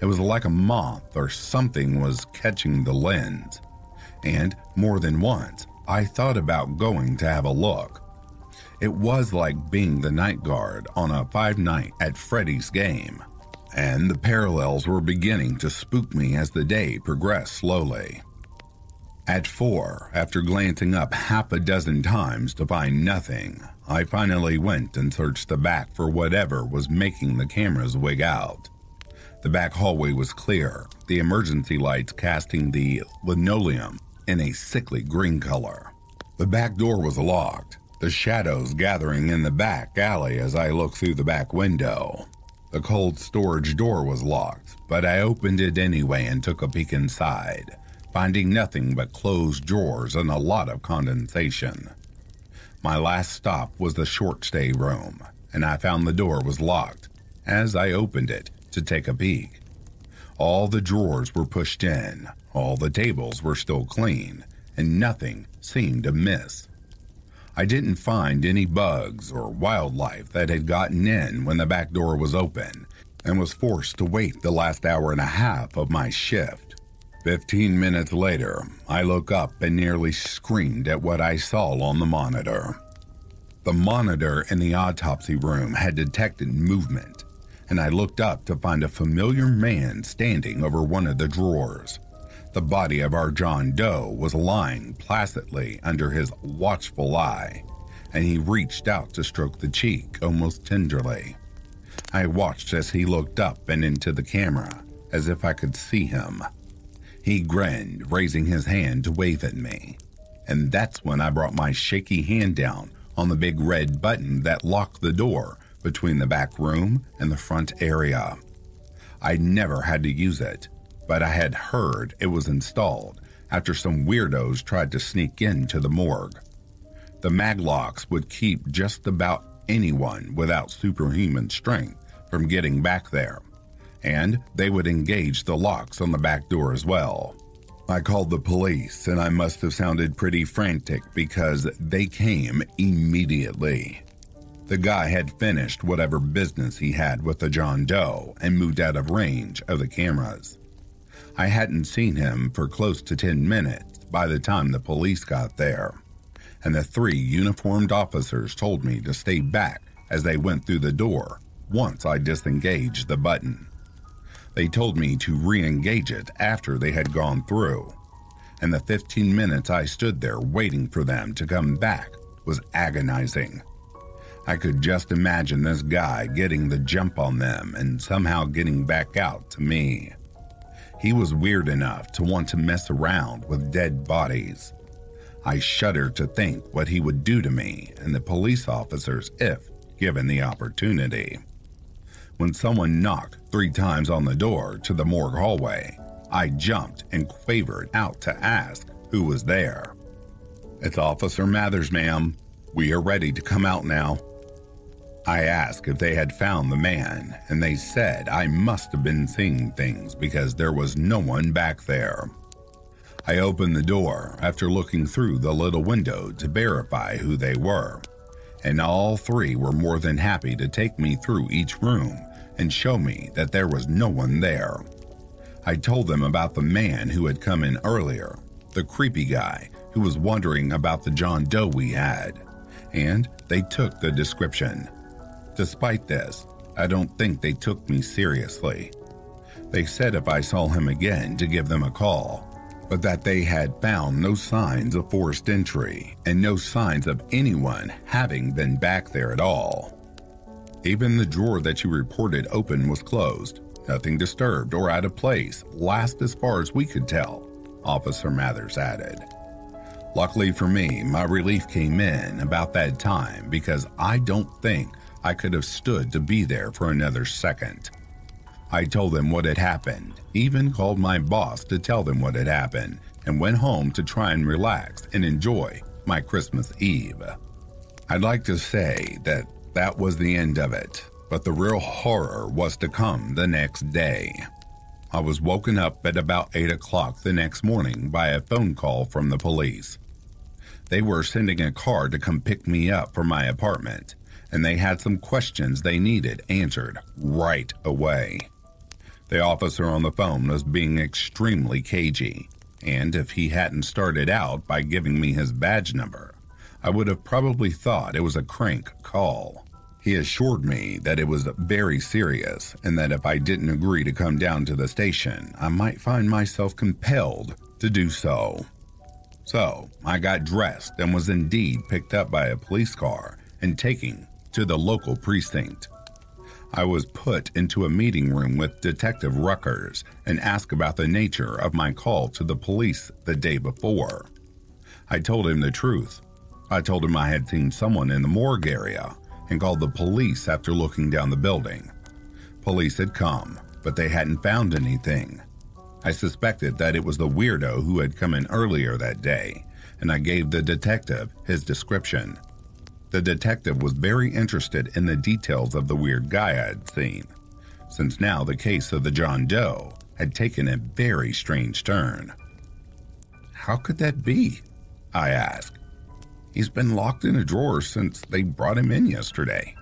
It was like a moth or something was catching the lens. And more than once, I thought about going to have a look. It was like being the night guard on a five night at Freddy's game and the parallels were beginning to spook me as the day progressed slowly. At four, after glancing up half a dozen times to find nothing, I finally went and searched the back for whatever was making the cameras wig out. The back hallway was clear, the emergency lights casting the linoleum in a sickly green color. The back door was locked, the shadows gathering in the back alley as I looked through the back window. The cold storage door was locked, but I opened it anyway and took a peek inside, finding nothing but closed drawers and a lot of condensation. My last stop was the short stay room, and I found the door was locked as I opened it to take a peek. All the drawers were pushed in, all the tables were still clean, and nothing seemed amiss. I didn't find any bugs or wildlife that had gotten in when the back door was open and was forced to wait the last hour and a half of my shift. Fifteen minutes later, I look up and nearly screamed at what I saw on the monitor. The monitor in the autopsy room had detected movement, and I looked up to find a familiar man standing over one of the drawers. The body of our John Doe was lying placidly under his watchful eye, and he reached out to stroke the cheek almost tenderly. I watched as he looked up and into the camera, as if I could see him. He grinned, raising his hand to wave at me. And that's when I brought my shaky hand down on the big red button that locked the door between the back room and the front area. I never had to use it, but I had heard it was installed after some weirdos tried to sneak into the morgue. The maglocks would keep just about anyone without superhuman strength from getting back there, and they would engage the locks on the back door as well. I called the police, and I must have sounded pretty frantic because they came immediately. The guy had finished whatever business he had with the John Doe and moved out of range of the cameras. I hadn't seen him for close to 10 minutes by the time the police got there, and the three uniformed officers told me to stay back as they went through the door once I disengaged the button. They told me to re engage it after they had gone through, and the 15 minutes I stood there waiting for them to come back was agonizing. I could just imagine this guy getting the jump on them and somehow getting back out to me. He was weird enough to want to mess around with dead bodies. I shudder to think what he would do to me and the police officers if given the opportunity. When someone knocked three times on the door to the morgue hallway, I jumped and quavered out to ask who was there. It's Officer Mathers, ma'am. We are ready to come out now. I asked if they had found the man, and they said I must have been seeing things because there was no one back there. I opened the door after looking through the little window to verify who they were, and all three were more than happy to take me through each room and show me that there was no one there. I told them about the man who had come in earlier, the creepy guy who was wondering about the John Doe we had, and they took the description. Despite this, I don't think they took me seriously. They said if I saw him again to give them a call, but that they had found no signs of forced entry and no signs of anyone having been back there at all. Even the drawer that you reported open was closed, Nothing disturbed or out of place, last as far as we could tell, Officer Mathers added. Luckily for me, my relief came in about that time because I don't think I could have stood to be there for another second. I told them what had happened, even called my boss to tell them what had happened, and went home to try and relax and enjoy my Christmas Eve. I'd like to say that that was the end of it, but the real horror was to come the next day. I was woken up at about 8 o'clock the next morning by a phone call from the police. They were sending a car to come pick me up from my apartment, and they had some questions they needed answered right away. The officer on the phone was being extremely cagey, and if he hadn't started out by giving me his badge number, I would have probably thought it was a crank call. He assured me that it was very serious and that if I didn't agree to come down to the station, I might find myself compelled to do so. So I got dressed and was indeed picked up by a police car and taken to the local precinct. I was put into a meeting room with Detective Ruckers and asked about the nature of my call to the police the day before. I told him the truth. I told him I had seen someone in the morgue area and called the police after looking down the building. Police had come, but they hadn't found anything. I suspected that it was the weirdo who had come in earlier that day, and I gave the detective his description. The detective was very interested in the details of the weird guy I had seen, since now the case of the John Doe had taken a very strange turn. How could that be? I asked. He's been locked in a drawer since they brought him in yesterday.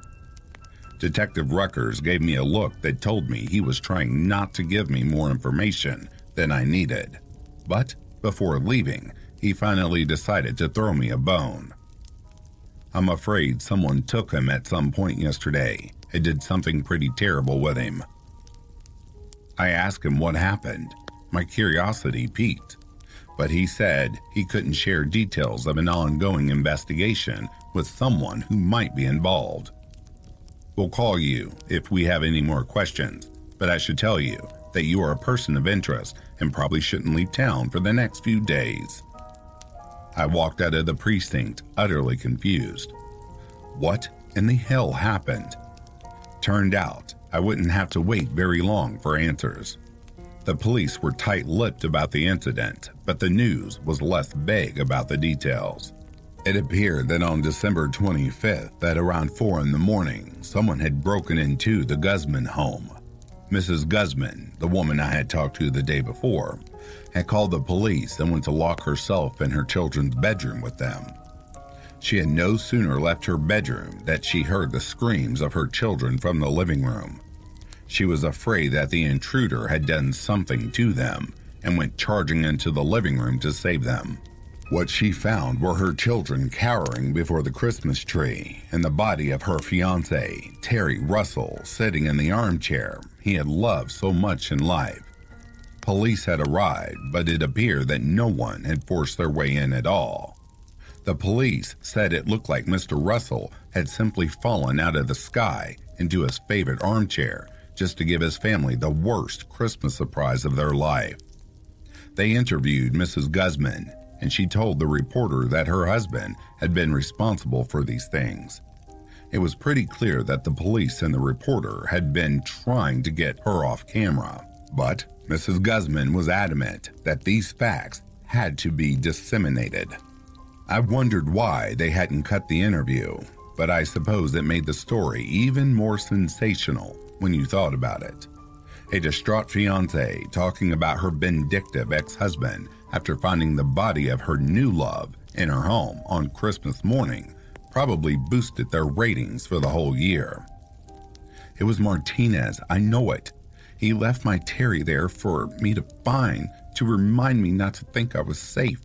Detective Ruckers gave me a look that told me he was trying not to give me more information than I needed. But before leaving, he finally decided to throw me a bone. I'm afraid someone took him at some point yesterday and did something pretty terrible with him. I asked him what happened. My curiosity piqued but he said he couldn't share details of an ongoing investigation with someone who might be involved. We'll call you if we have any more questions, but I should tell you that you are a person of interest and probably shouldn't leave town for the next few days. I walked out of the precinct utterly confused. What in the hell happened? Turned out I wouldn't have to wait very long for answers. The police were tight lipped about the incident, but the news was less vague about the details. It appeared that on December 25th, at around 4 in the morning, someone had broken into the Guzman home. Mrs. Guzman, the woman I had talked to the day before, had called the police and went to lock herself in her children's bedroom with them. She had no sooner left her bedroom that she heard the screams of her children from the living room. She was afraid that the intruder had done something to them and went charging into the living room to save them. What she found were her children cowering before the Christmas tree and the body of her fiance, Terry Russell, sitting in the armchair he had loved so much in life. Police had arrived, but it appeared that no one had forced their way in at all. The police said it looked like Mr. Russell had simply fallen out of the sky into his favorite armchair just to give his family the worst Christmas surprise of their life. They interviewed Mrs. Guzman, and she told the reporter that her husband had been responsible for these things. It was pretty clear that the police and the reporter had been trying to get her off camera, but Mrs. Guzman was adamant that these facts had to be disseminated. I wondered why they hadn't cut the interview, but I suppose it made the story even more sensational when you thought about it. A distraught fiance talking about her vindictive ex husband after finding the body of her new love in her home on Christmas morning probably boosted their ratings for the whole year. It was Martinez, I know it. He left my Terry there for me to find to remind me not to think I was safe.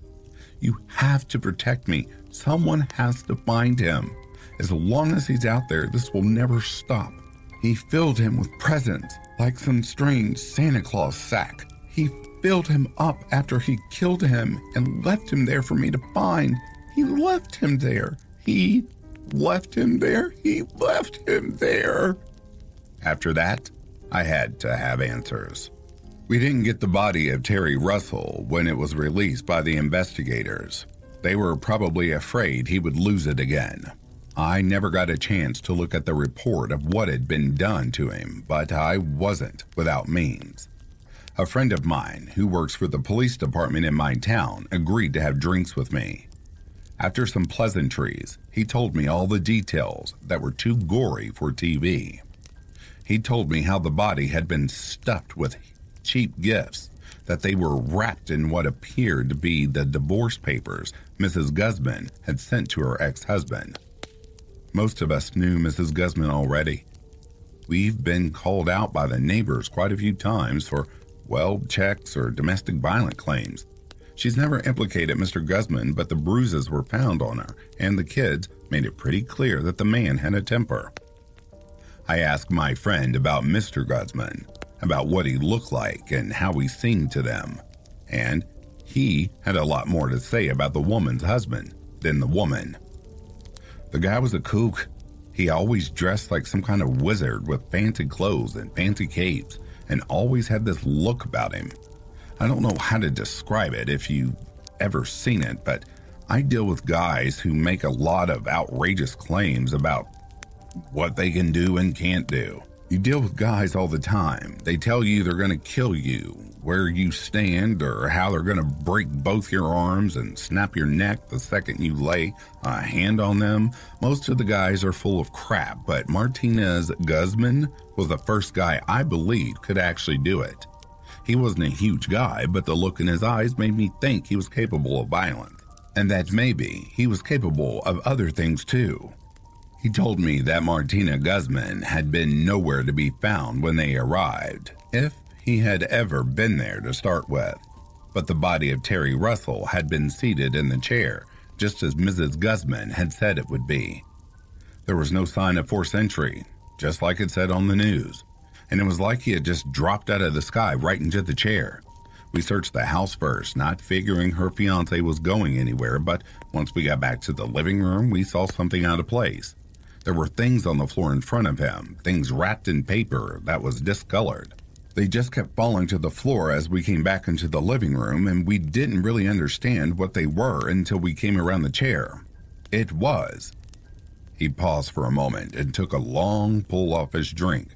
You have to protect me. Someone has to find him. As long as he's out there, this will never stop. He filled him with presents, like some strange Santa Claus sack. He filled him up after he killed him and left him there for me to find. He left him there. He left him there. He left him there. After that, I had to have answers. We didn't get the body of Terry Russell when it was released by the investigators. They were probably afraid he would lose it again. I never got a chance to look at the report of what had been done to him, but I wasn't without means. A friend of mine who works for the police department in my town agreed to have drinks with me. After some pleasantries, he told me all the details that were too gory for TV. He told me how the body had been stuffed with cheap gifts, that they were wrapped in what appeared to be the divorce papers Mrs. Guzman had sent to her ex husband. Most of us knew Mrs. Guzman already. We've been called out by the neighbors quite a few times for weld checks or domestic violence claims. She's never implicated Mr. Guzman, but the bruises were found on her, and the kids made it pretty clear that the man had a temper. I asked my friend about Mr. Guzman, about what he looked like and how he seemed to them, and he had a lot more to say about the woman's husband than the woman. The guy was a kook. He always dressed like some kind of wizard with fancy clothes and fancy capes, and always had this look about him. I don't know how to describe it if you've ever seen it, but I deal with guys who make a lot of outrageous claims about what they can do and can't do. You deal with guys all the time. They tell you they're going to kill you, where you stand, or how they're going to break both your arms and snap your neck the second you lay a hand on them. Most of the guys are full of crap, but Martinez Guzman was the first guy I believed could actually do it. He wasn't a huge guy, but the look in his eyes made me think he was capable of violence, and that maybe he was capable of other things too. He told me that Martina Guzman had been nowhere to be found when they arrived, if he had ever been there to start with. But the body of Terry Russell had been seated in the chair, just as Mrs. Guzman had said it would be. There was no sign of forced entry, just like it said on the news, and it was like he had just dropped out of the sky right into the chair. We searched the house first, not figuring her fiance was going anywhere, but once we got back to the living room, we saw something out of place. There were things on the floor in front of him, things wrapped in paper that was discolored. They just kept falling to the floor as we came back into the living room, and we didn't really understand what they were until we came around the chair. It was. He paused for a moment and took a long pull off his drink.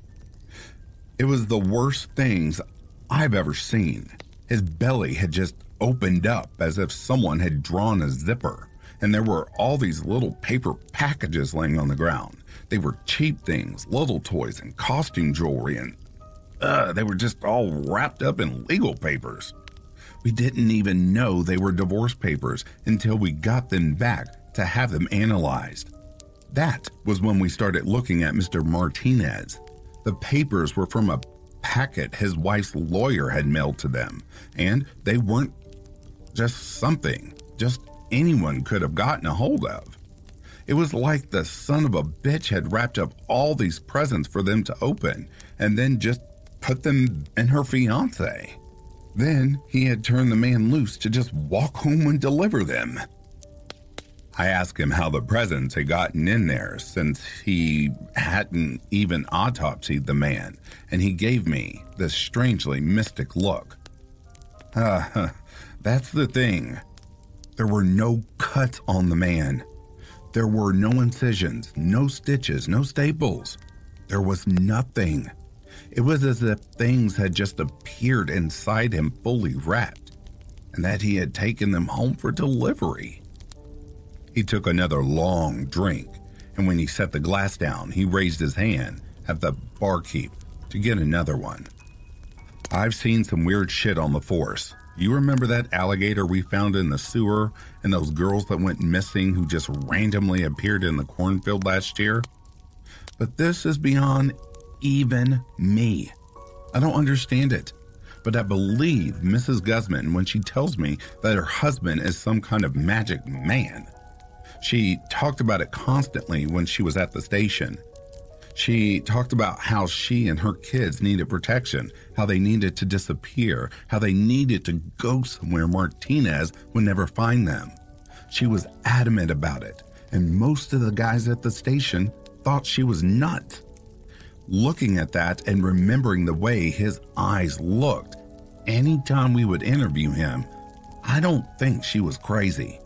It was the worst things I've ever seen. His belly had just opened up as if someone had drawn a zipper and there were all these little paper packages laying on the ground. They were cheap things, little toys, and costume jewelry, and uh, they were just all wrapped up in legal papers. We didn't even know they were divorce papers until we got them back to have them analyzed. That was when we started looking at Mr. Martinez. The papers were from a packet his wife's lawyer had mailed to them, and they weren't just something, just anyone could have gotten a hold of. It was like the son of a bitch had wrapped up all these presents for them to open and then just put them in her fiance. Then he had turned the man loose to just walk home and deliver them. I asked him how the presents had gotten in there since he hadn't even autopsied the man, and he gave me this strangely mystic look. Uh, <laughs> that's the thing. There were no cuts on the man. There were no incisions, no stitches, no staples. There was nothing. It was as if things had just appeared inside him fully wrapped, and that he had taken them home for delivery. He took another long drink, and when he set the glass down, he raised his hand at the barkeep to get another one. I've seen some weird shit on the force, you remember that alligator we found in the sewer and those girls that went missing who just randomly appeared in the cornfield last year? But this is beyond even me. I don't understand it. But I believe Mrs. Guzman when she tells me that her husband is some kind of magic man. She talked about it constantly when she was at the station, she talked about how she and her kids needed protection, how they needed to disappear, how they needed to go somewhere Martinez would never find them. She was adamant about it, and most of the guys at the station thought she was nuts. looking at that and remembering the way his eyes looked anytime we would interview him, I don't think she was crazy.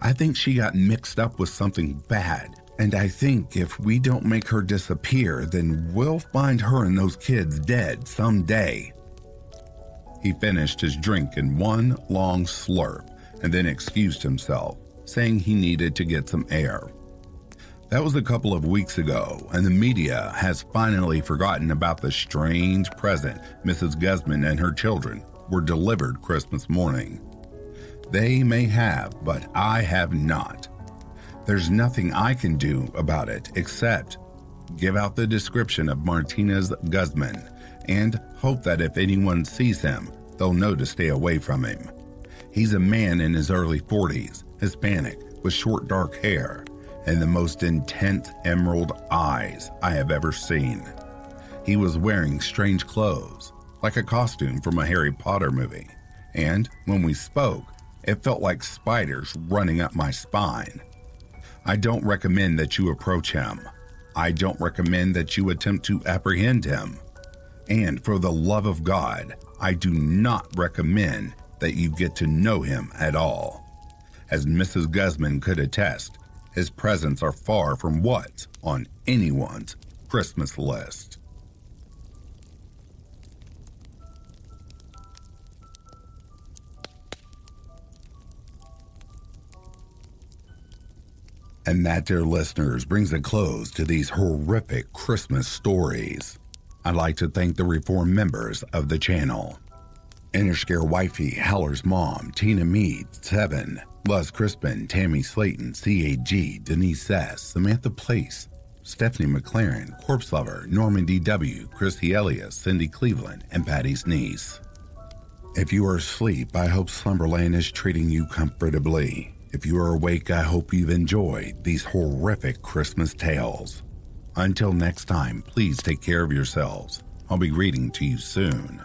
I think she got mixed up with something bad. And I think if we don't make her disappear, then we'll find her and those kids dead someday. He finished his drink in one long slurp and then excused himself, saying he needed to get some air. That was a couple of weeks ago, and the media has finally forgotten about the strange present Mrs. Guzman and her children were delivered Christmas morning. They may have, but I have not. There's nothing I can do about it except give out the description of Martinez Guzman and hope that if anyone sees him, they'll know to stay away from him. He's a man in his early 40s, Hispanic, with short dark hair and the most intense emerald eyes I have ever seen. He was wearing strange clothes, like a costume from a Harry Potter movie, and when we spoke, it felt like spiders running up my spine. I don't recommend that you approach him. I don't recommend that you attempt to apprehend him. And for the love of God, I do not recommend that you get to know him at all. As Mrs. Guzman could attest, his presents are far from what's on anyone's Christmas list. And that, dear listeners, brings a close to these horrific Christmas stories. I'd like to thank the reform members of the channel. Interscare Wifey, Howler's Mom, Tina Mead, Seven, Luz Crispin, Tammy Slayton, CAG, Denise S., Samantha Place, Stephanie McLaren, Corpse Lover, Norman D.W., Christy Elias, Cindy Cleveland, and Patty's niece. If you are asleep, I hope Slumberland is treating you comfortably. If you are awake, I hope you've enjoyed these horrific Christmas tales. Until next time, please take care of yourselves. I'll be reading to you soon.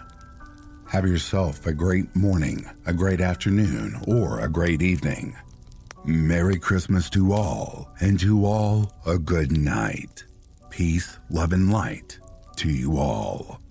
Have yourself a great morning, a great afternoon, or a great evening. Merry Christmas to all, and to all a good night. Peace, love, and light to you all.